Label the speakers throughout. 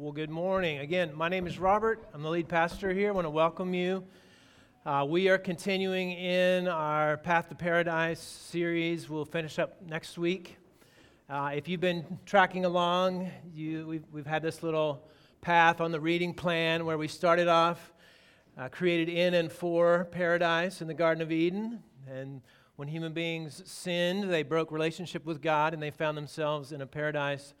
Speaker 1: Well, good morning. Again, my name is Robert. I'm the lead pastor here. I want to welcome you. Uh, we are continuing in our Path to Paradise series. We'll finish up next week. Uh, if you've been tracking along, you, we've, we've had this little path on the reading plan where we started off uh, created in and for paradise in the Garden of Eden. And when human beings sinned, they broke relationship with God and they found themselves in a paradise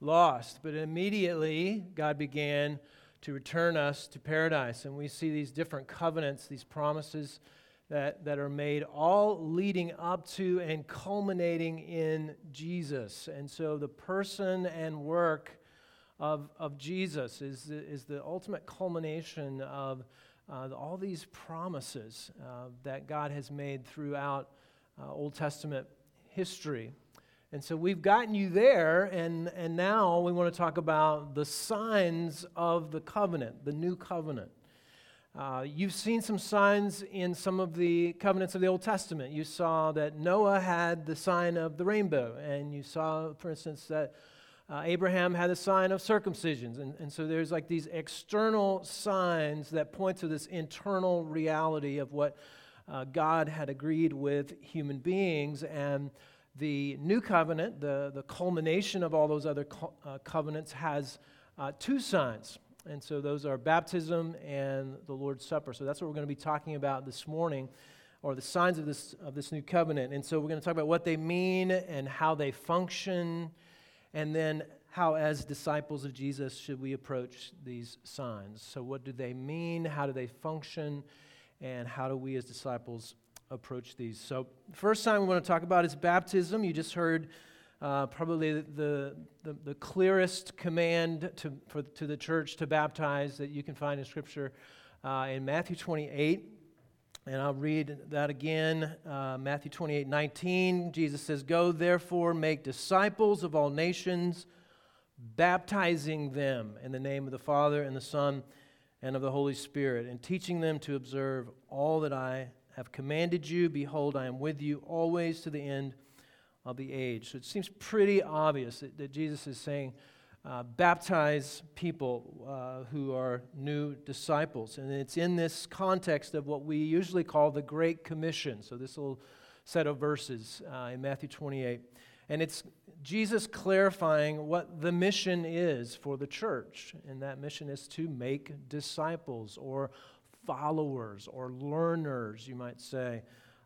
Speaker 1: lost. But immediately, God began to return us to paradise. And we see these different covenants, these promises that, that are made, all leading up to and culminating in Jesus. And so the person and work of, of Jesus is the, is the ultimate culmination of uh, all these promises uh, that God has made throughout uh, Old Testament history. And so we've gotten you there, and, and now we want to talk about the signs of the covenant, the new covenant. Uh, you've seen some signs in some of the covenants of the Old Testament. You saw that Noah had the sign of the rainbow, and you saw, for instance, that uh, Abraham had the sign of circumcision. And, and so there's like these external signs that point to this internal reality of what uh, God had agreed with human beings. And the new covenant, the, the culmination of all those other co- uh, covenants, has uh, two signs. And so those are baptism and the Lord's Supper. So that's what we're going to be talking about this morning, or the signs of this, of this new covenant. And so we're going to talk about what they mean and how they function, and then how, as disciples of Jesus, should we approach these signs. So, what do they mean? How do they function? And how do we, as disciples, approach these. So, first time we want to talk about is baptism. You just heard uh, probably the, the, the, clearest command to, for, to the church to baptize that you can find in Scripture uh, in Matthew 28. And I'll read that again. Uh, Matthew 28 19. Jesus says, Go therefore, make disciples of all nations, baptizing them in the name of the Father and the Son and of the Holy Spirit, and teaching them to observe all that I have commanded you. Behold, I am with you always to the end of the age. So it seems pretty obvious that, that Jesus is saying, uh, baptize people uh, who are new disciples. And it's in this context of what we usually call the Great Commission. So, this little set of verses uh, in Matthew 28. And it's Jesus clarifying what the mission is for the church. And that mission is to make disciples or followers or learners, you might say,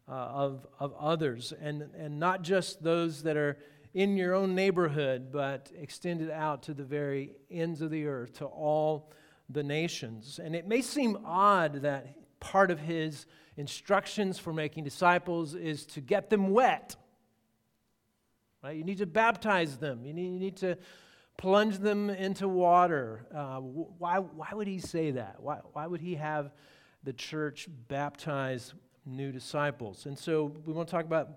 Speaker 1: uh, of, of others, and, and not just those that are in your own neighborhood, but extended out to the very ends of the earth, to all the nations. And it may seem odd that part of his instructions for making disciples is to get them wet. Right? You need to baptize them. You need, you need to plunge them into water. Uh, why, why would he say that? Why, why would he have the church baptize new disciples? And so we want to talk about,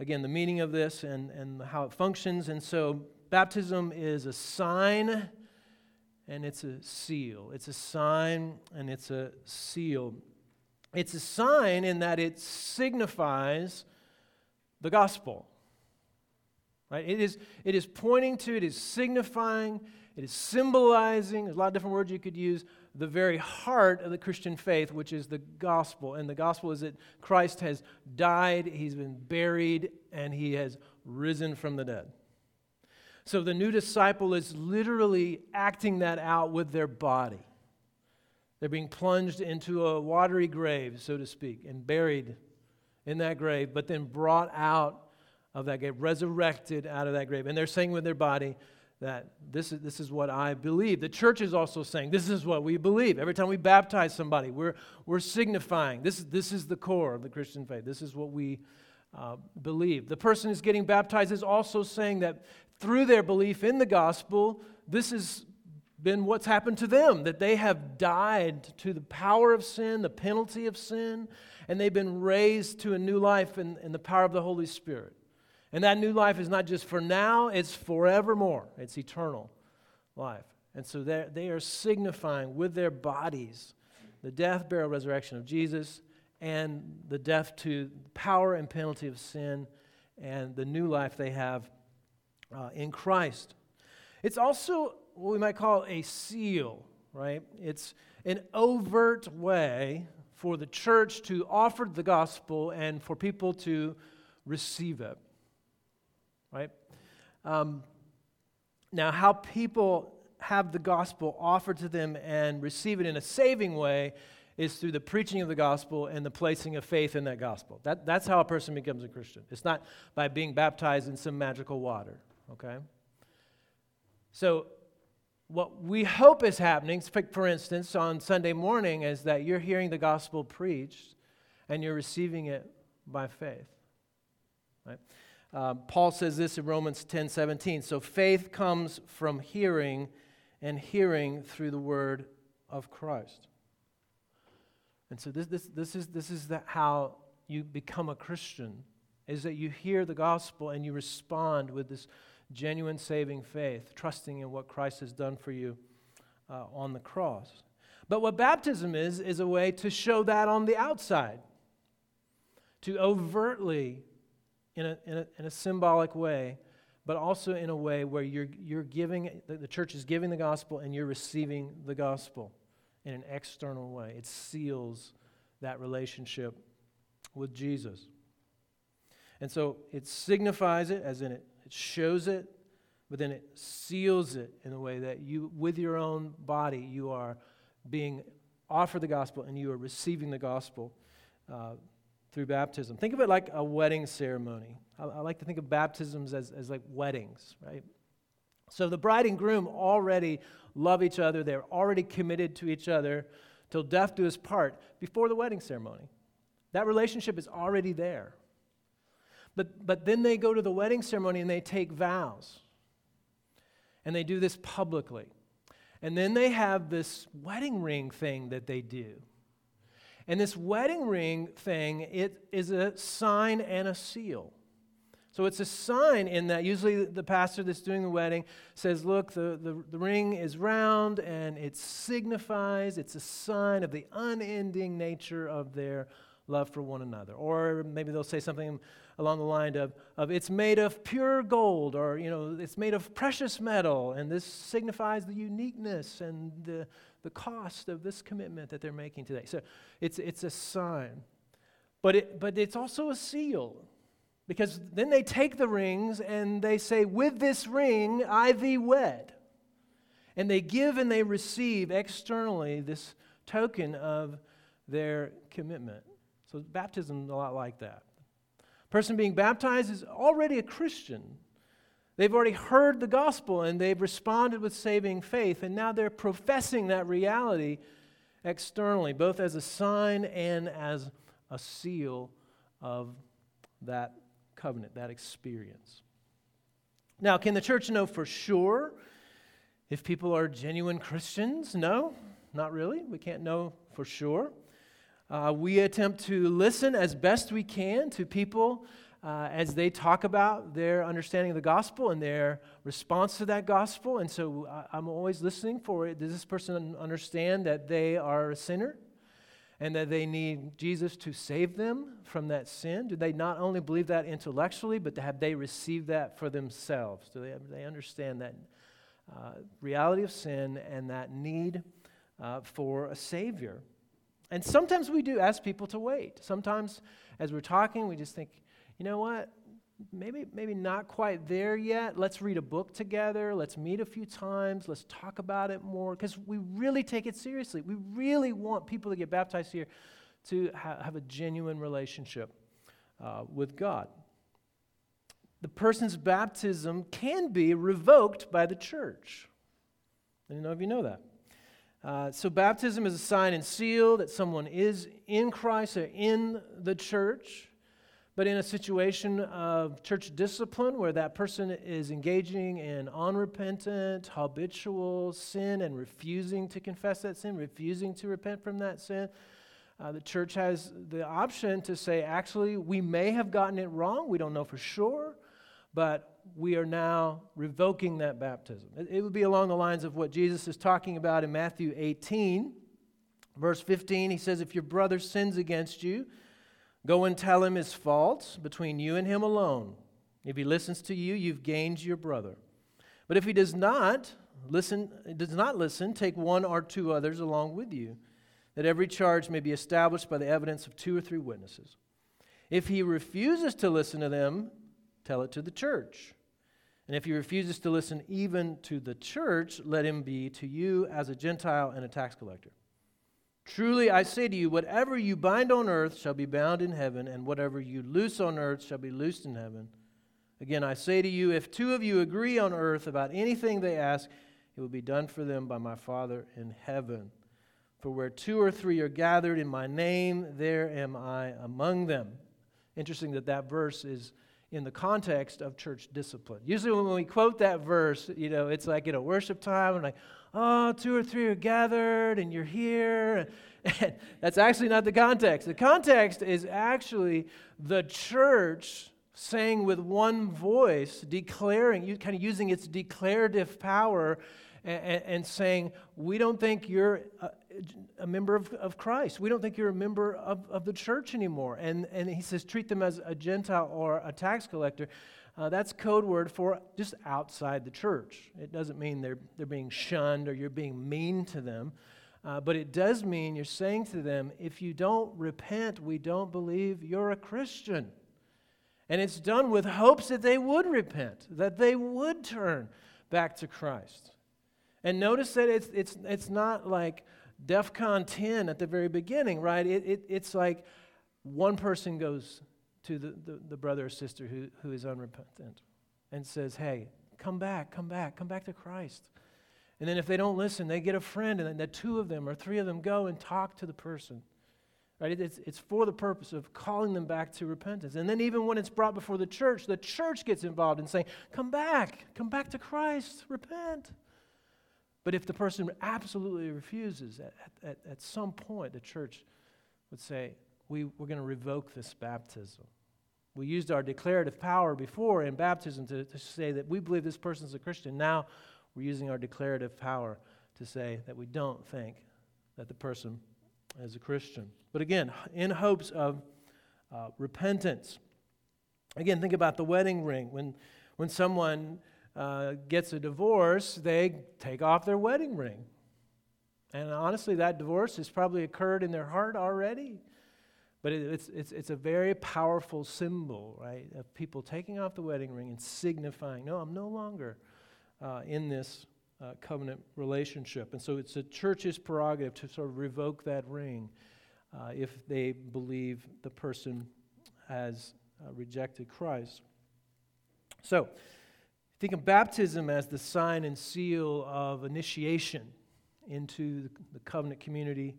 Speaker 1: again, the meaning of this and, and how it functions. And so baptism is a sign and it's a seal. It's a sign and it's a seal. It's a sign in that it signifies the gospel. Right? It, is, it is pointing to, it is signifying, it is symbolizing, there's a lot of different words you could use, the very heart of the Christian faith, which is the gospel. And the gospel is that Christ has died, he's been buried, and he has risen from the dead. So the new disciple is literally acting that out with their body. They're being plunged into a watery grave, so to speak, and buried in that grave, but then brought out of that grave, resurrected out of that grave. And they're saying with their body that this is, this is what I believe. The church is also saying this is what we believe. Every time we baptize somebody, we're, we're signifying this, this is the core of the Christian faith. This is what we uh, believe. The person who's getting baptized is also saying that through their belief in the gospel, this has been what's happened to them, that they have died to the power of sin, the penalty of sin, and they've been raised to a new life in, in the power of the Holy Spirit. And that new life is not just for now, it's forevermore. It's eternal life. And so they are signifying with their bodies the death, burial, resurrection of Jesus and the death to power and penalty of sin and the new life they have uh, in Christ. It's also what we might call a seal, right? It's an overt way for the church to offer the gospel and for people to receive it, right? Um, now, how people have the gospel offered to them and receive it in a saving way is through the preaching of the gospel and the placing of faith in that gospel. That, that's how a person becomes a Christian. It's not by being baptized in some magical water, okay? So, what we hope is happening, for instance, on Sunday morning, is that you're hearing the gospel preached and you're receiving it by faith. Right? Uh, Paul says this in Romans 10 17. So faith comes from hearing, and hearing through the word of Christ. And so this, this, this is, this is the, how you become a Christian, is that you hear the gospel and you respond with this genuine saving faith, trusting in what Christ has done for you uh, on the cross. But what baptism is, is a way to show that on the outside, to overtly, in a, in a, in a symbolic way, but also in a way where you're, you're giving, the church is giving the gospel and you're receiving the gospel in an external way. It seals that relationship with Jesus. And so it signifies it, as in it it shows it, but then it seals it in a way that you, with your own body, you are being offered the gospel and you are receiving the gospel uh, through baptism. Think of it like a wedding ceremony. I, I like to think of baptisms as, as like weddings, right? So the bride and groom already love each other, they're already committed to each other till death do us part before the wedding ceremony. That relationship is already there. But, but then they go to the wedding ceremony and they take vows. And they do this publicly. And then they have this wedding ring thing that they do. And this wedding ring thing, it is a sign and a seal. So it's a sign in that usually the pastor that's doing the wedding says, Look, the, the, the, ring is round and it signifies, it's a sign of the unending nature of their love for one another. Or maybe they'll say something along the line of, of it's made of pure gold or you know it's made of precious metal and this signifies the uniqueness and the, the cost of this commitment that they're making today. So it's, it's a sign. But, it, but it's also a seal. Because then they take the rings and they say with this ring i thee wed. And they give and they receive externally this token of their commitment. So baptism is a lot like that. Person being baptized is already a Christian. They've already heard the gospel and they've responded with saving faith, and now they're professing that reality externally, both as a sign and as a seal of that covenant, that experience. Now, can the church know for sure if people are genuine Christians? No, not really. We can't know for sure. Uh, we attempt to listen as best we can to people uh, as they talk about their understanding of the gospel and their response to that gospel. And so uh, I'm always listening for it. Does this person understand that they are a sinner and that they need Jesus to save them from that sin? Do they not only believe that intellectually, but have they received that for themselves? Do they, they understand that uh, reality of sin and that need uh, for a Savior? And sometimes we do ask people to wait. Sometimes, as we're talking, we just think, you know what? Maybe, maybe not quite there yet. Let's read a book together. Let's meet a few times. Let's talk about it more because we really take it seriously. We really want people to get baptized here to ha- have a genuine relationship uh, with God. The person's baptism can be revoked by the church. I don't know if you know that. Uh, so, baptism is a sign and seal that someone is in Christ or in the church. But in a situation of church discipline where that person is engaging in unrepentant, habitual sin and refusing to confess that sin, refusing to repent from that sin, uh, the church has the option to say, actually, we may have gotten it wrong. We don't know for sure but we are now revoking that baptism. It, it would be along the lines of what Jesus is talking about in Matthew 18, verse 15. He says, If your brother sins against you, go and tell him his faults between you and him alone. If he listens to you, you've gained your brother. But if he does not, listen, does not listen, take one or two others along with you, that every charge may be established by the evidence of two or three witnesses. If he refuses to listen to them, tell it to the church. And if he refuses to listen even to the church, let him be to you as a Gentile and a tax collector. Truly I say to you, whatever you bind on earth shall be bound in heaven, and whatever you loose on earth shall be loosed in heaven. Again, I say to you, if two of you agree on earth about anything they ask, it will be done for them by my Father in heaven. For where two or three are gathered in my name, there am I among them. Interesting that that verse is in the context of church discipline. Usually, when we quote that verse, you know, it's like in a worship time, and like, oh, two or three are gathered, and you're here. And that's actually not the context. The context is actually the church saying with one voice, declaring, kind of using its declarative power and, and saying, We don't think you're a, a, member of, of Christ. We don't think you're a member of, of the church anymore. And, and he says, Treat them as a Gentile or a tax collector. Uh, that's code word for just outside the church. It doesn't mean they're, they're being shunned or you're being mean to them. Uh, but it does mean you're saying to them, if you don't repent, we don't believe you're a Christian. And it's done with hopes that they would repent, that they would turn back to Christ. And notice that it's, it's, it's not like DEF CON 10 at the very beginning, right? It, it, it's like one person goes to the, the, the brother or sister who, who is unrepentant and says, hey, come back, come back, come back to Christ. And then if they don't listen, they get a friend, and then the two of them or three of them go and talk to the person. Right? It's, it's for the purpose of calling them back to repentance. And then, even when it's brought before the church, the church gets involved in saying, Come back, come back to Christ, repent. But if the person absolutely refuses, at, at, at some point, the church would say, we, We're going to revoke this baptism. We used our declarative power before in baptism to, to say that we believe this person is a Christian. Now we're using our declarative power to say that we don't think that the person is a Christian. But again, in hopes of uh, repentance. Again, think about the wedding ring. When, when someone uh, gets a divorce, they take off their wedding ring. And honestly, that divorce has probably occurred in their heart already. But it, it's, it's, it's a very powerful symbol, right, of people taking off the wedding ring and signifying, no, I'm no longer uh, in this uh, covenant relationship. And so it's a church's prerogative to sort of revoke that ring uh, if they believe the person has uh, rejected Christ. So, think of baptism as the sign and seal of initiation into the covenant community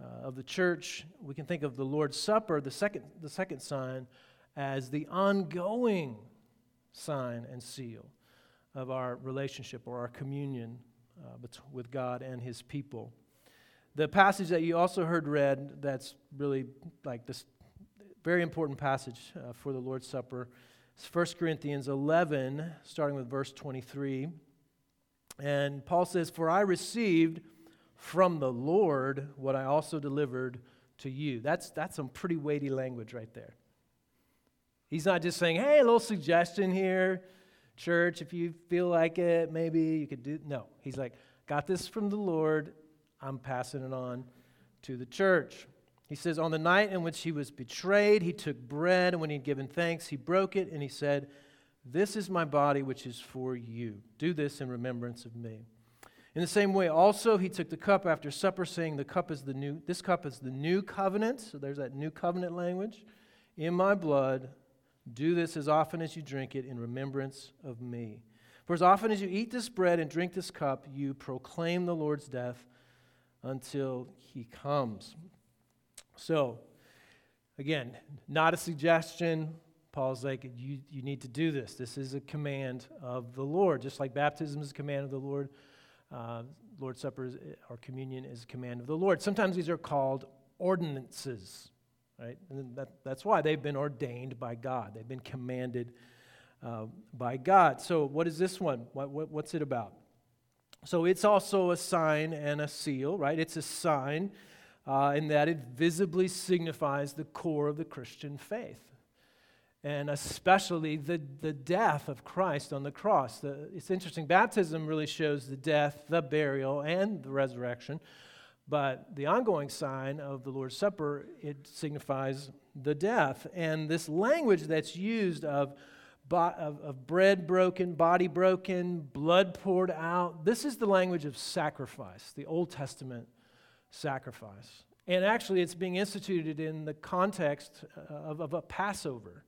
Speaker 1: uh, of the church. We can think of the Lord's Supper, the second, the second sign, as the ongoing sign and seal of our relationship or our communion uh, with God and His people. The passage that you also heard read, that's really like this very important passage uh, for the Lord's Supper, is 1 Corinthians 11, starting with verse 23. And Paul says, For I received from the Lord what I also delivered to you. That's, that's some pretty weighty language right there. He's not just saying, hey, a little suggestion here, church, if you feel like it, maybe you could do. No, he's like, got this from the Lord. I'm passing it on to the church. He says, On the night in which he was betrayed, he took bread, and when he had given thanks, he broke it, and he said, This is my body, which is for you. Do this in remembrance of me. In the same way, also, he took the cup after supper, saying, The cup is the new, this cup is the new covenant. So there's that new covenant language. In my blood, do this as often as you drink it in remembrance of me. For as often as you eat this bread and drink this cup, you proclaim the Lord's death until he comes. So, again, not a suggestion. Paul's like, you, you need to do this. This is a command of the Lord. Just like baptism is a command of the Lord, uh, Lord's Supper is, or communion is a command of the Lord. Sometimes these are called ordinances, right? And that, that's why they've been ordained by God, they've been commanded uh, by God. So, what is this one? What, what, what's it about? So it's also a sign and a seal, right? It's a sign uh, in that it visibly signifies the core of the Christian faith. And especially the, the death of Christ on the cross. The, it's interesting, baptism really shows the death, the burial, and the resurrection. But the ongoing sign of the Lord's Supper, it signifies the death. And this language that's used of, of, of bread broken, body broken, blood poured out, this is the language of sacrifice, the Old Testament sacrifice. And actually, it's being instituted in the context uh, of, of a Passover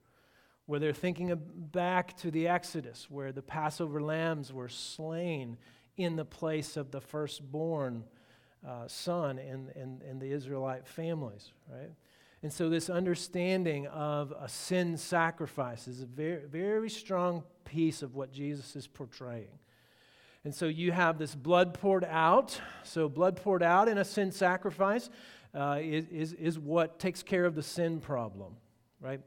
Speaker 1: where they're thinking back to the Exodus, where the Passover lambs were slain in the place of the firstborn uh, son in, in, in the Israelite families, right? And so, this understanding of a sin sacrifice is a very, very strong piece of what Jesus is portraying. And so, you have this blood poured out. So, blood poured out in a sin sacrifice uh, is, is, is what takes care of the sin problem, right?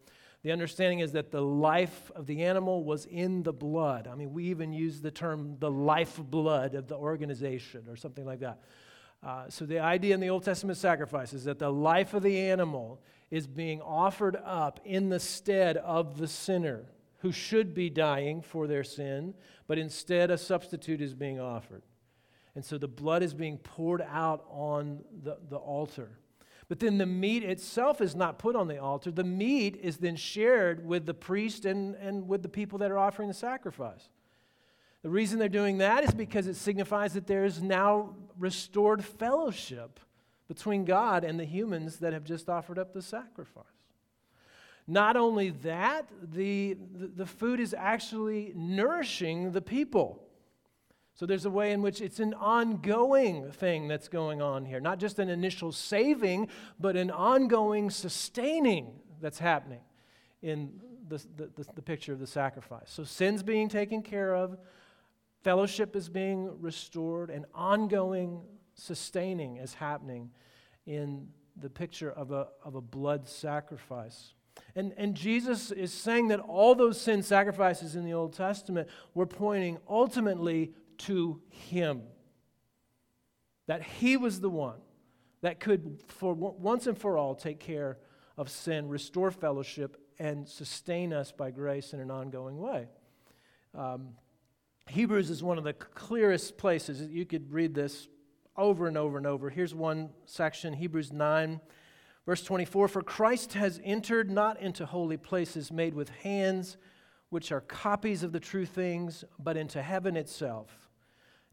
Speaker 1: The understanding is that the life of the animal was in the blood. I mean, we even use the term the lifeblood of the organization or something like that. Uh, so, the idea in the Old Testament sacrifice is that the life of the animal is being offered up in the stead of the sinner who should be dying for their sin, but instead a substitute is being offered. And so the blood is being poured out on the, the altar. But then the meat itself is not put on the altar. The meat is then shared with the priest and, and with the people that are offering the sacrifice. The reason they're doing that is because it signifies that there is now restored fellowship between God and the humans that have just offered up the sacrifice. Not only that, the, the, food is actually nourishing the people. So there's a way in which it's an ongoing thing that's going on here, not just an initial saving, but an ongoing sustaining that's happening in the, the, the, picture of the sacrifice. So sin's being taken care of, fellowship is being restored, and ongoing sustaining is happening in the picture of a, of a blood sacrifice. And, and Jesus is saying that all those sin sacrifices in the Old Testament were pointing ultimately to Him. That He was the one that could, for once and for all, take care of sin, restore fellowship, and sustain us by grace in an ongoing way. Um, Hebrews is one of the clearest places. You could read this over and over and over. Here's one section Hebrews 9, verse 24 For Christ has entered not into holy places made with hands, which are copies of the true things, but into heaven itself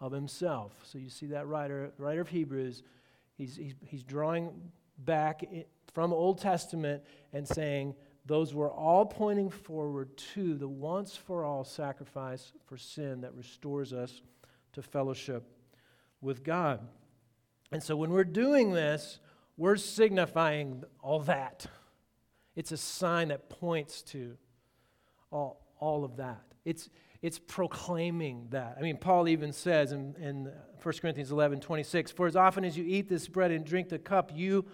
Speaker 1: of himself. So you see that writer, writer of Hebrews, he's, he's, he's drawing back from Old Testament and saying those were all pointing forward to the once for all sacrifice for sin that restores us to fellowship with God. And so when we're doing this, we're signifying all that. It's a sign that points to all, all of that. It's, it's proclaiming that. I mean, Paul even says in, in 1 Corinthians 11 26, For as often as you eat this bread and drink the cup, you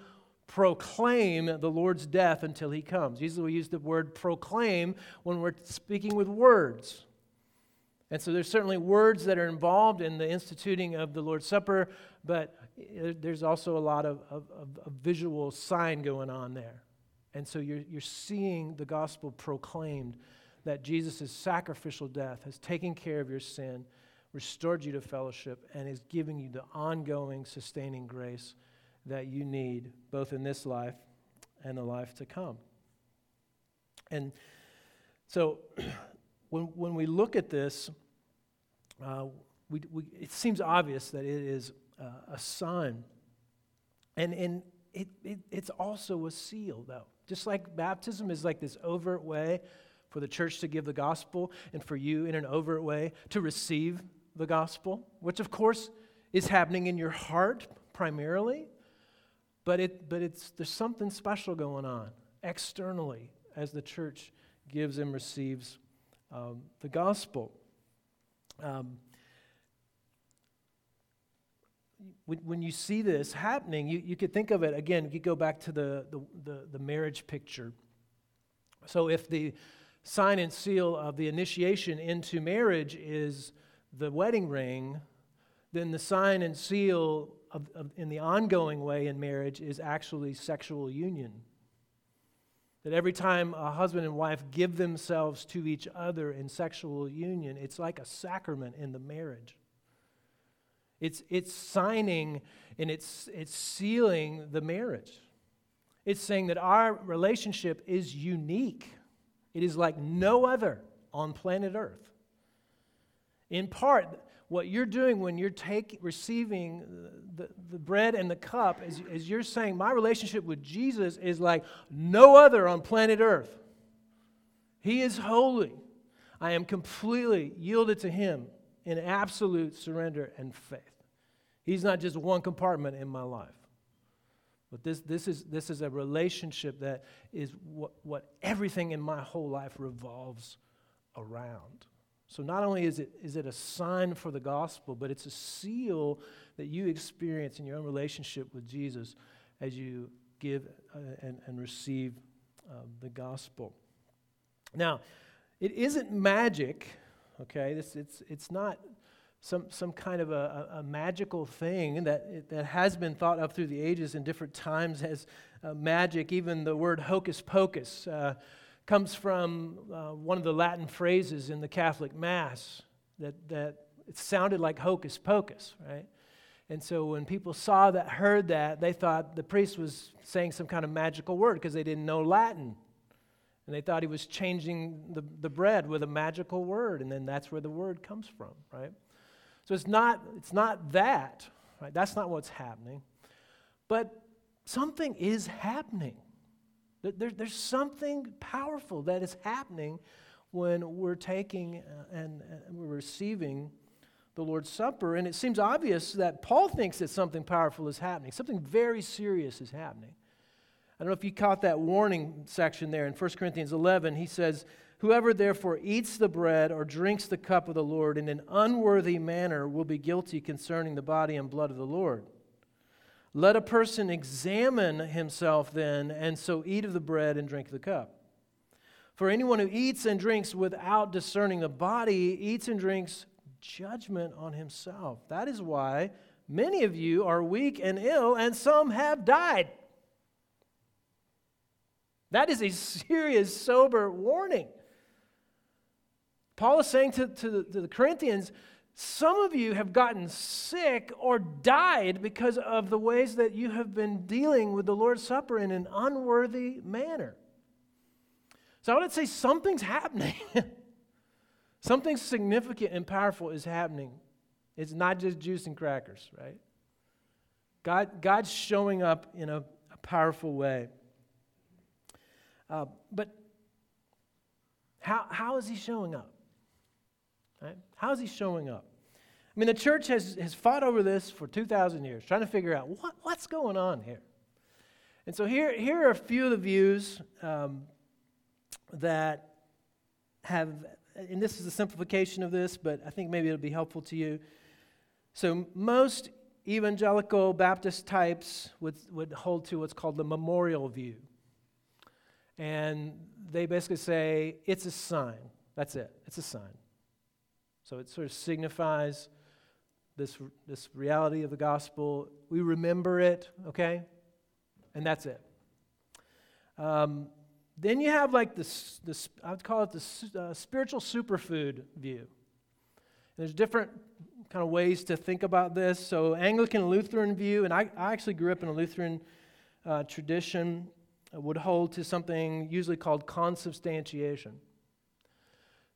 Speaker 1: proclaim the Lord's death until he comes. Usually we use the word proclaim when we're speaking with words. And so there's certainly words that are involved in the instituting of the Lord's Supper, but there's also a lot of, of, of visual sign going on there. And so you're, you're seeing the gospel proclaimed that Jesus' sacrificial death has taken care of your sin, restored you to fellowship, and is giving you the ongoing, sustaining grace that you need, both in this life and the life to come. And so, when, when we look at this, uh, we, we, it seems obvious that it is uh, a sign. And, and it, it, it's also a seal, though. Just like baptism is like this overt way for the church to give the gospel and for you in an overt way to receive the gospel, which of course is happening in your heart primarily, but, it, but it's, there's something special going on externally as the church gives and receives um, the gospel. Um, when, you see this happening, you, you could think of it again, you go back to the, the, the, the marriage picture. So if the sign and seal of the initiation into marriage is the wedding ring, then the sign and seal of, of, in the ongoing way in marriage is actually sexual union. That every time a husband and wife give themselves to each other in sexual union, it's like a sacrament in the marriage. It's, it's signing and it's, it's sealing the marriage. It's saying that our relationship is unique. It is like no other on planet Earth. In part, what you're doing when you're taking, receiving the, the bread and the cup is, is you're saying, My relationship with Jesus is like no other on planet Earth. He is holy. I am completely yielded to Him in absolute surrender and faith. He's not just one compartment in my life. But this, this, is, this is a relationship that is what, what everything in my whole life revolves around. So not only is it, is it a sign for the gospel, but it's a seal that you experience in your own relationship with Jesus as you give uh, and, and receive uh, the gospel. Now, it isn't magic, okay? This, it's, it's not some, some kind of a, a, magical thing that, that has been thought of through the ages in different times as uh, magic. Even the word hocus pocus. Uh, comes from uh, one of the Latin phrases in the Catholic Mass that, that it sounded like hocus pocus, right? And so when people saw that, heard that, they thought the priest was saying some kind of magical word because they didn't know Latin. And they thought he was changing the, the bread with a magical word, and then that's where the word comes from, right? So it's not, it's not that, right? That's not what's happening. But something is happening. There, there's something powerful that is happening when we're taking uh, and, and we're receiving the Lord's Supper. And it seems obvious that Paul thinks that something powerful is happening, something very serious is happening. I don't know if you caught that warning section there in 1 Corinthians 11. He says, Whoever therefore eats the bread or drinks the cup of the Lord in an unworthy manner will be guilty concerning the body and blood of the Lord. Let a person examine himself then, and so eat of the bread and drink the cup. For anyone who eats and drinks without discerning the body eats and drinks judgment on himself. That is why many of you are weak and ill, and some have died. That is a serious, sober warning. Paul is saying to, to, the, to the Corinthians, some of you have gotten sick or died because of the ways that you have been dealing with the Lord's Supper in an unworthy manner. So I would say something's happening. Something significant and powerful is happening. It's not just juice and crackers, right? God, God's showing up in a, a powerful way. Uh, but how, how is he showing up? Right? How's he showing up? I mean, the church has, has fought over this for 2,000 years, trying to figure out what, what's going on here. And so here, here are a few of the views um, that have, and this is a simplification of this, but I think maybe it'll be helpful to you. So most evangelical Baptist types would, would hold to what's called the memorial view. And they basically say it's a sign. That's it, it's a sign. So it sort of signifies this, this reality of the gospel. We remember it, okay? And that's it. Um, then you have like this, this I would call it the uh, spiritual superfood view. And there's different kind of ways to think about this. So, Anglican Lutheran view, and I, I actually grew up in a Lutheran uh, tradition, uh, would hold to something usually called consubstantiation.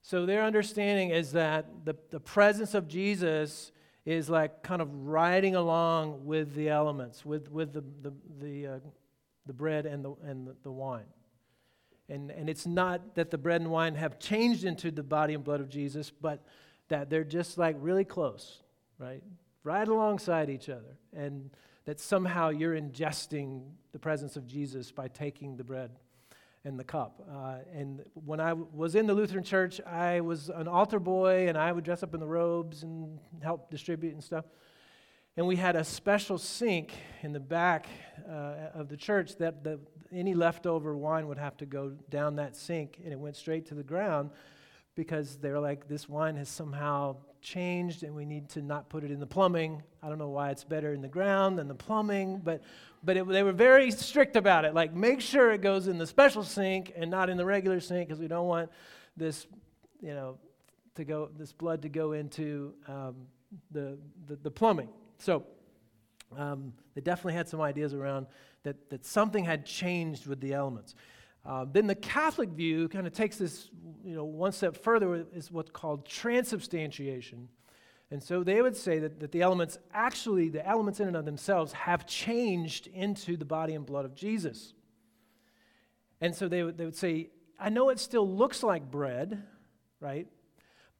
Speaker 1: So their understanding is that the, the presence of Jesus is like kind of riding along with the elements, with, with the, the, the, uh, the bread and, the, and the, wine. And, and it's not that the bread and wine have changed into the body and blood of Jesus, but that they're just like really close, right? Right alongside each other. And that somehow you're ingesting the presence of Jesus by taking the bread and the cup. Uh, and when I w- was in the Lutheran church, I was an altar boy and I would dress up in the robes and help distribute and stuff. And we had a special sink in the back uh, of the church that the, any leftover wine would have to go down that sink and it went straight to the ground because they were like, this wine has somehow changed and we need to not put it in the plumbing. I don't know why it's better in the ground than the plumbing, but, but it, they were very strict about it. Like, make sure it goes in the special sink and not in the regular sink because we don't want this, you know, to go, this blood to go into um, the, the, the, plumbing. So um, they definitely had some ideas around that, that something had changed with the elements. Uh, then the Catholic view kind of takes this, you know, one step further is what's called transubstantiation. And so they would say that, that the elements actually, the elements in and of themselves, have changed into the body and blood of Jesus. And so they would, they would say, I know it still looks like bread, right?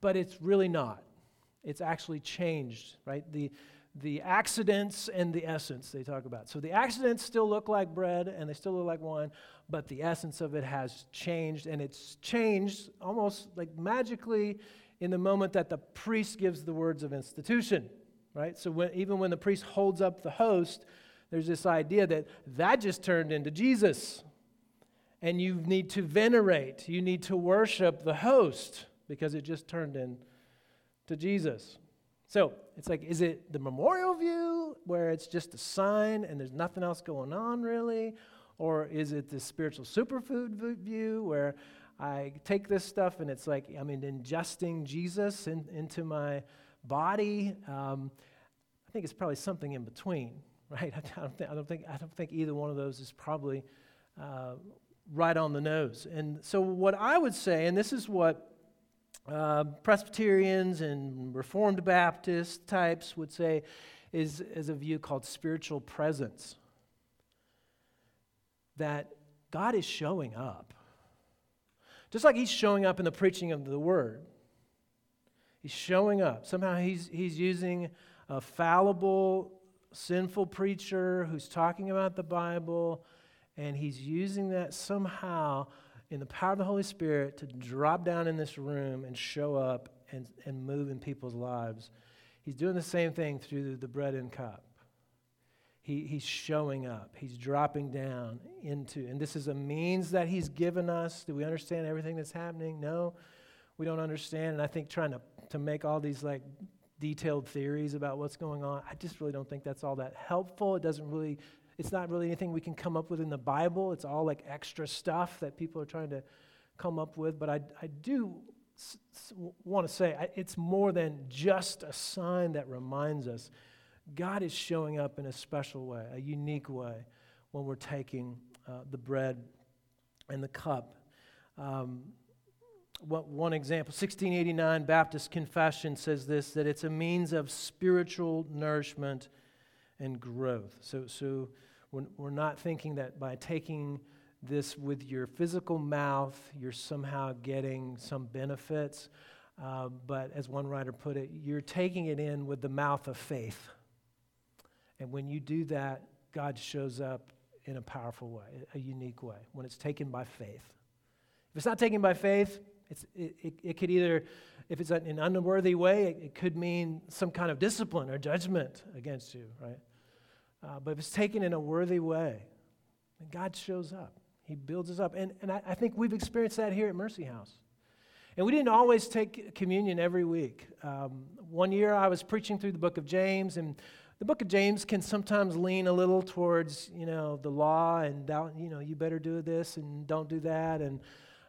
Speaker 1: But it's really not. It's actually changed, right? The, the accidents and the essence they talk about. So the accidents still look like bread and they still look like wine, but the essence of it has changed, and it's changed almost like magically in the moment that the priest gives the words of institution, right? So when, even when the priest holds up the host, there's this idea that that just turned into Jesus. And you need to venerate, you need to worship the host because it just turned into Jesus. So it's like, is it the memorial view where it's just a sign and there's nothing else going on really? Or is it the spiritual superfood view where I take this stuff and it's like I'm ingesting Jesus in, into my body? Um, I think it's probably something in between, right? I don't, think, I don't, think, I don't think either one of those is probably uh, right on the nose. And so, what I would say, and this is what uh, Presbyterians and Reformed Baptist types would say, is, is a view called spiritual presence that God is showing up. Just like He's showing up in the preaching of the Word, He's showing up. Somehow He's, he's using a fallible, sinful preacher who's talking about the Bible, and He's using that somehow in the power of the Holy Spirit to drop down in this room and show up and, and move in people's lives. He's doing the same thing through the bread and cup. He, he's showing up. He's dropping down into, and this is a means that he's given us. Do we understand everything that's happening? No, we don't understand. And I think trying to, to make all these like detailed theories about what's going on, I just really don't think that's all that helpful. It doesn't really, it's not really anything we can come up with in the Bible. It's all like extra stuff that people are trying to come up with. But I, I do s- s- want to say I, it's more than just a sign that reminds us God is showing up in a special way, a unique way, when we're taking uh, the bread and the cup. Um, what, one example 1689 Baptist Confession says this that it's a means of spiritual nourishment and growth. So, so we're, we're not thinking that by taking this with your physical mouth, you're somehow getting some benefits. Uh, but as one writer put it, you're taking it in with the mouth of faith. And when you do that, God shows up in a powerful way, a unique way, when it's taken by faith. If it's not taken by faith, it's, it, it, it could either, if it's an unworthy way, it, it, could mean some kind of discipline or judgment against you, right? Uh, but if it's taken in a worthy way, God shows up. He builds us up. And, and I, I think we've experienced that here at Mercy House. And we didn't always take communion every week. Um, one year I was preaching through the book of James, and the book of James can sometimes lean a little towards, you know, the law and, you know, you better do this and don't do that. And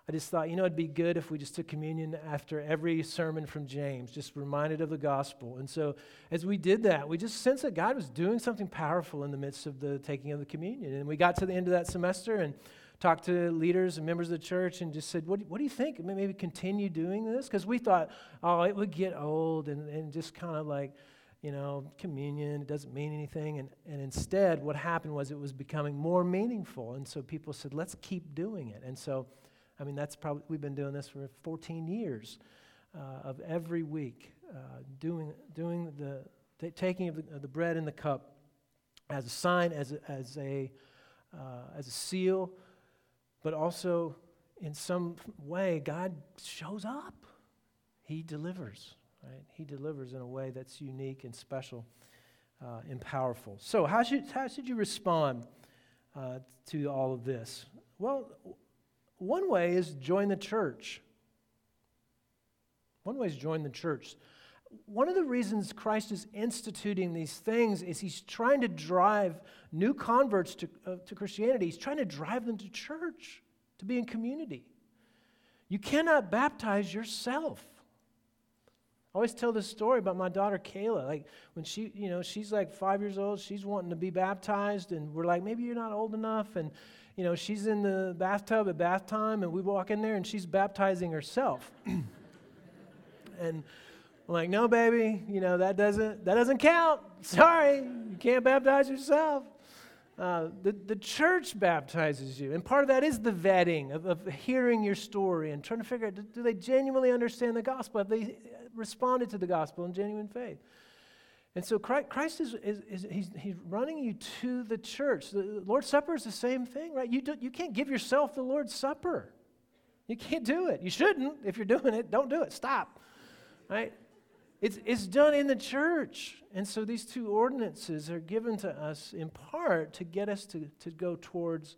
Speaker 1: I just thought, you know, it'd be good if we just took communion after every sermon from James, just reminded of the gospel. And so as we did that, we just sensed that God was doing something powerful in the midst of the taking of the communion. And we got to the end of that semester and talked to leaders and members of the church and just said, What, what do you think? Maybe continue doing this? Because we thought, oh, it would get old and, and just kind of like, you know, communion, it doesn't mean anything. And, and instead, what happened was it was becoming more meaningful. And so people said, let's keep doing it. And so, I mean, that's probably, we've been doing this for 14 years uh, of every week, uh, doing, doing the, t- taking of the, the, bread and the cup as a sign, as a, as a, uh, as a seal, but also in some way, God shows up. He delivers, right? He delivers in a way that's unique and special uh, and powerful. So, how should, how should you respond uh, to all of this? Well, one way is join the church. One way is join the church. One of the reasons Christ is instituting these things is he's trying to drive new converts to, uh, to Christianity. He's trying to drive them to church, to be in community. You cannot baptize yourself. I always tell this story about my daughter Kayla. Like when she, you know, she's like five years old, she's wanting to be baptized, and we're like, maybe you're not old enough. And, you know, she's in the bathtub at bath time, and we walk in there, and she's baptizing herself. and I'm like, no, baby, you know, that doesn't, that doesn't count. Sorry, you can't baptize yourself. Uh, the, the church baptizes you. And part of that is the vetting of, of hearing your story and trying to figure out do, do they genuinely understand the gospel? Have they responded to the gospel in genuine faith? And so Christ is, is, is, he's, he's running you to the church. The Lord's Supper is the same thing, right? You, do, you can't give yourself the Lord's Supper. You can't do it. You shouldn't. If you're doing it, don't do it. Stop. Right? It's, it's done in the church. And so these two ordinances are given to us in part to get us to, to go towards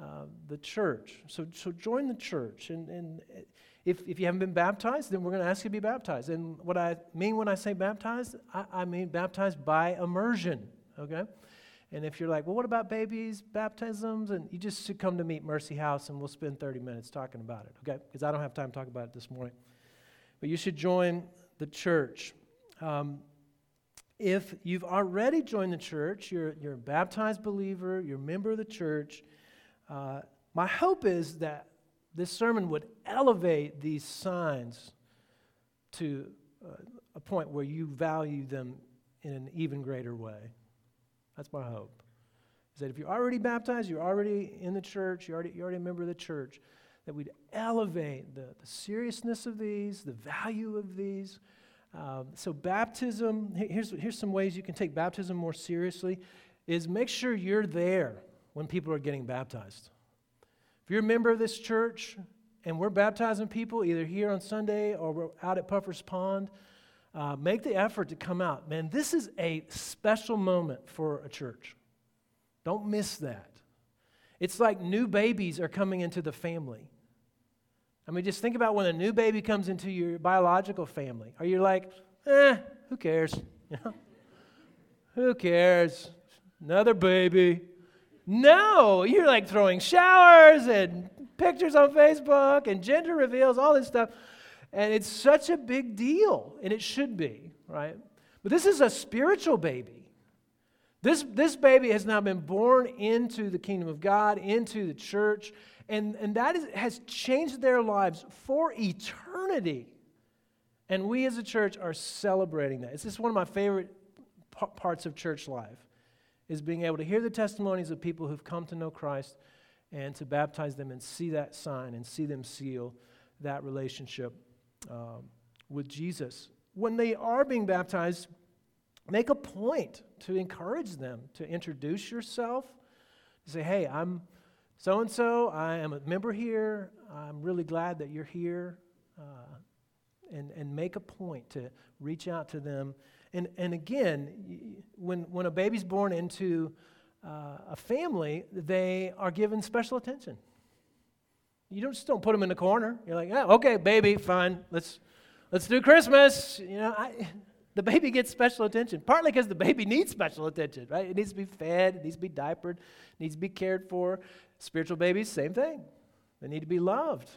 Speaker 1: uh, the church. So, so join the church. And, and if, if you haven't been baptized, then we're going to ask you to be baptized. And what I mean when I say baptized, I, I mean baptized by immersion, okay? And if you're like, well, what about babies, baptisms? And you just should come to meet Mercy House and we'll spend 30 minutes talking about it, okay? Because I don't have time to talk about it this morning. But you should join the church. Um, if you've already joined the church, you're, you're a baptized believer, you're a member of the church, uh, my hope is that this sermon would elevate these signs to uh, a point where you value them in an even greater way. That's my hope. Is that if you're already baptized, you're already in the church, you're already, you're already a member of the church, that we'd elevate the, the seriousness of these, the value of these. Um, so, baptism, here's, here's some ways you can take baptism more seriously is make sure you're there when people are getting baptized. If you're a member of this church and we're baptizing people either here on Sunday or we're out at Puffer's Pond, uh, make the effort to come out. Man, this is a special moment for a church. Don't miss that. It's like new babies are coming into the family. I mean, just think about when a new baby comes into your biological family. Are you like, eh, who cares? You know? Who cares? Another baby. No, you're like throwing showers and pictures on Facebook and gender reveals, all this stuff. And it's such a big deal, and it should be, right? But this is a spiritual baby. This, this baby has now been born into the kingdom of God, into the church, and, and that is, has changed their lives for eternity. And we as a church are celebrating that. It's just one of my favorite p- parts of church life is being able to hear the testimonies of people who've come to know Christ and to baptize them and see that sign and see them seal that relationship um, with Jesus. When they are being baptized, make a point to encourage them to introduce yourself. Say, hey, I'm so and so, I am a member here. I'm really glad that you're here. Uh, and, and make a point to reach out to them. And, and again, when, when a baby's born into uh, a family, they are given special attention. You don't, just don't put them in the corner. You're like, oh, okay, baby, fine. Let's, let's do Christmas. You know, I, the baby gets special attention, partly because the baby needs special attention, right? It needs to be fed, it needs to be diapered, needs to be cared for. Spiritual babies, same thing. They need to be loved,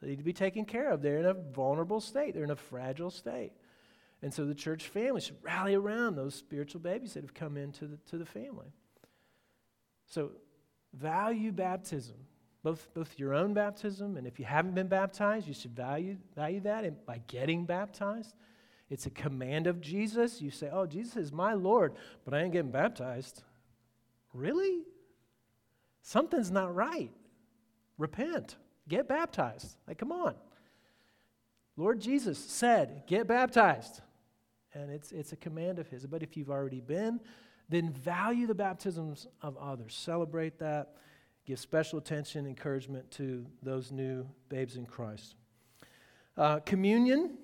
Speaker 1: they need to be taken care of. They're in a vulnerable state, they're in a fragile state. And so the church family should rally around those spiritual babies that have come into the, to the family. So value baptism, both, both your own baptism, and if you haven't been baptized, you should value, value that by getting baptized. It's a command of Jesus. You say, Oh, Jesus is my Lord, but I ain't getting baptized. Really? Something's not right. Repent. Get baptized. Like, come on. Lord Jesus said, Get baptized. And it's, it's a command of His. But if you've already been, then value the baptisms of others. Celebrate that. give special attention, encouragement to those new babes in Christ. Uh, communion,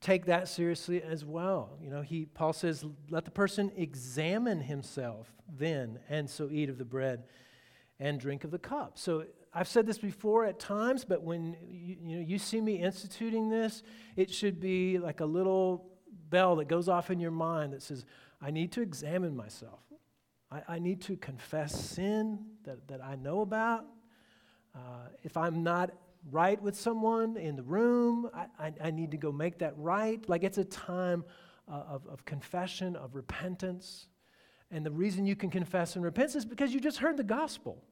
Speaker 1: take that seriously as well. You know, he, Paul says, let the person examine himself then, and so eat of the bread and drink of the cup. So I've said this before at times, but when you, you, know, you see me instituting this, it should be like a little bell that goes off in your mind that says, I need to examine myself. I, I need to confess sin that, that I know about. Uh, if I'm not right with someone in the room, I, I, I, need to go make that right. Like it's a time uh, of, of confession, of repentance. And the reason you can confess and repent is because you just heard the gospel.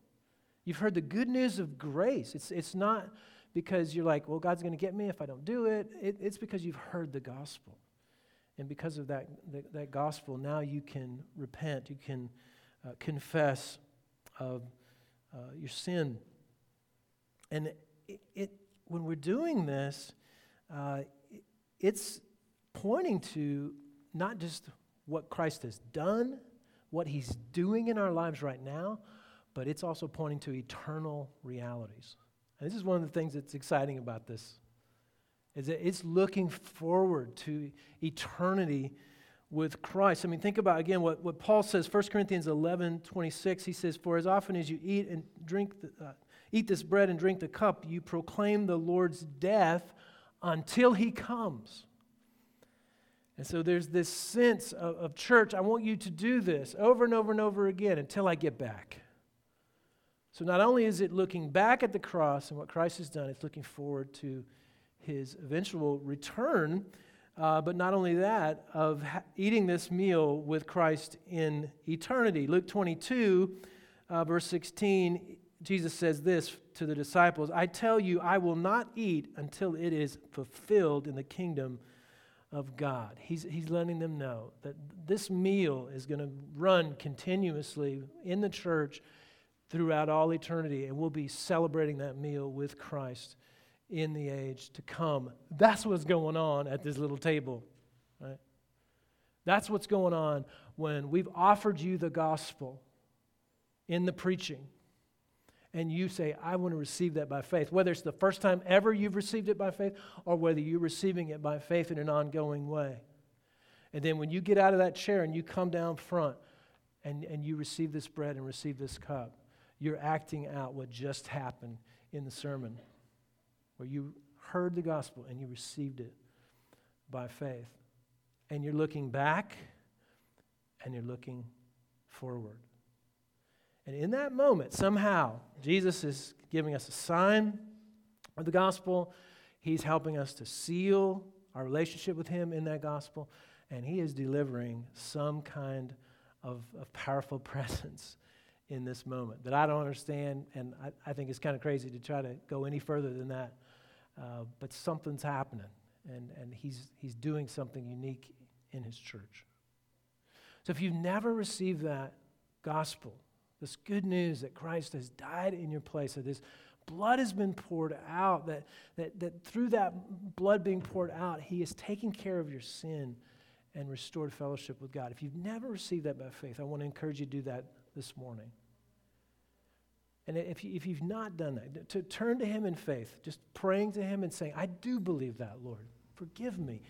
Speaker 1: You've heard the good news of grace. It's, it's not because you're like, well, God's going to get me if I don't do it. it. It's because you've heard the gospel. And because of that, that, that gospel, now you can repent. You can uh, confess of uh, your sin. And it, it, when we're doing this, uh, it, it's pointing to not just what Christ has done, what he's doing in our lives right now, but it's also pointing to eternal realities. And this is one of the things that's exciting about this. Is that it's looking forward to eternity with Christ. I mean, think about again what, what Paul says, 1 Corinthians 11 26. He says, For as often as you eat and drink, the, uh, eat this bread and drink the cup, you proclaim the Lord's death until he comes. And so there's this sense of, of church, I want you to do this over and over and over again until I get back. So not only is it looking back at the cross and what Christ has done, it's looking forward to his eventual return uh, but not only that, of ha- eating this meal with Christ in eternity. Luke 22, uh, verse 16, Jesus says this to the disciples I tell you, I will not eat until it is fulfilled in the kingdom of God. He's, he's letting them know that this meal is going to run continuously in the church throughout all eternity, and we'll be celebrating that meal with Christ in the age to come. That's what's going on at this little table, right? That's what's going on when we've offered you the gospel in the preaching and you say, I want to receive that by faith, whether it's the first time ever you've received it by faith or whether you're receiving it by faith in an ongoing way. And then when you get out of that chair and you come down front and, and you receive this bread and receive this cup, you're acting out what just happened in the sermon where you heard the gospel and you received it by faith. And you're looking back and you're looking forward. And in that moment, somehow, Jesus is giving us a sign of the gospel. He's helping us to seal our relationship with Him in that gospel. And He is delivering some kind of, of powerful presence in this moment that I don't understand. And I, I think it's kind of crazy to try to go any further than that. Uh, but something's happening, and, and he's, he's doing something unique in his church. So if you've never received that gospel, this good news that Christ has died in your place, that his blood has been poured out, that, that, that through that blood being poured out, he has taken care of your sin and restored fellowship with God. If you've never received that by faith, I want to encourage you to do that this morning. And if, you, if you've not done that, to turn to Him in faith, just praying to Him and saying, I do believe that, Lord. Forgive me.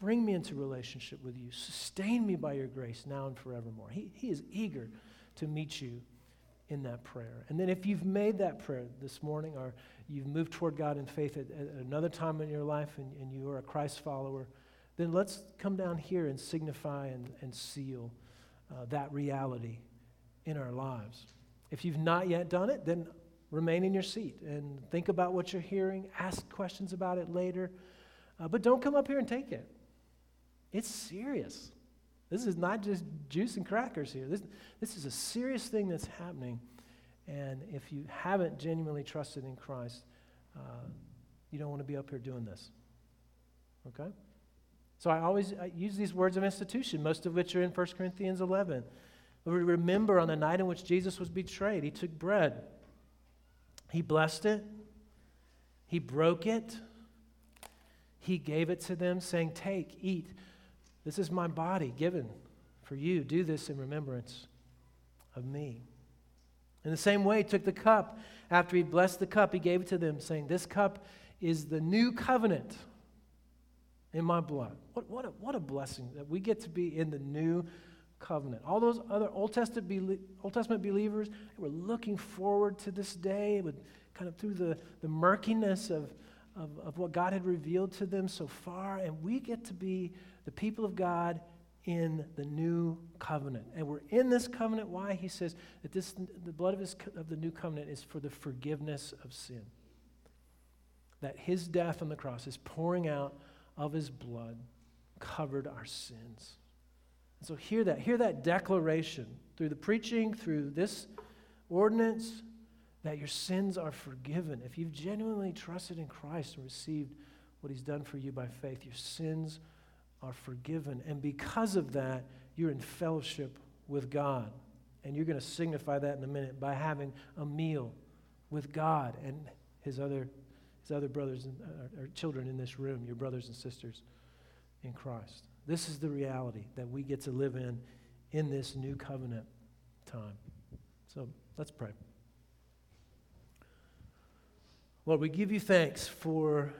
Speaker 1: Bring me into relationship with you. Sustain me by your grace now and forevermore. He, he is eager to meet you in that prayer. And then if you've made that prayer this morning or you've moved toward God in faith at, at another time in your life and, and, you are a Christ follower, then let's come down here and signify and, and seal uh, that reality in our lives. If you've not yet done it, then remain in your seat and think about what you're hearing. Ask questions about it later. Uh, but don't come up here and take it. It's serious. This is not just juice and crackers here. This, this is a serious thing that's happening. And if you haven't genuinely trusted in Christ, uh, you don't want to be up here doing this. Okay? So I always I use these words of institution, most of which are in 1 Corinthians 11. We remember on the night in which Jesus was betrayed, he took bread, he blessed it, he broke it, he gave it to them, saying, Take, eat. This is my body given for you. Do this in remembrance of me. In the same way, he took the cup. After he blessed the cup, he gave it to them, saying, This cup is the new covenant in my blood. What, what, a, what a blessing that we get to be in the new covenant. All those other Old Testament, Old Testament believers were looking forward to this day with kind of through the, the murkiness of, of, of what God had revealed to them so far. And we get to be the people of God in the new covenant. And we're in this covenant. Why? He says that this, the blood of, his, of the new covenant is for the forgiveness of sin. That his death on the cross, his pouring out of his blood, covered our sins. And so hear that. Hear that declaration through the preaching, through this ordinance, that your sins are forgiven. If you've genuinely trusted in Christ and received what he's done for you by faith, your sins are forgiven. And because of that, you're in fellowship with God. And you're going to signify that in a minute by having a meal with God and his other, his other brothers and uh, or children in this room, your brothers and sisters in Christ. This is the reality that we get to live in in this new covenant time. So let's pray. Lord, we give you thanks for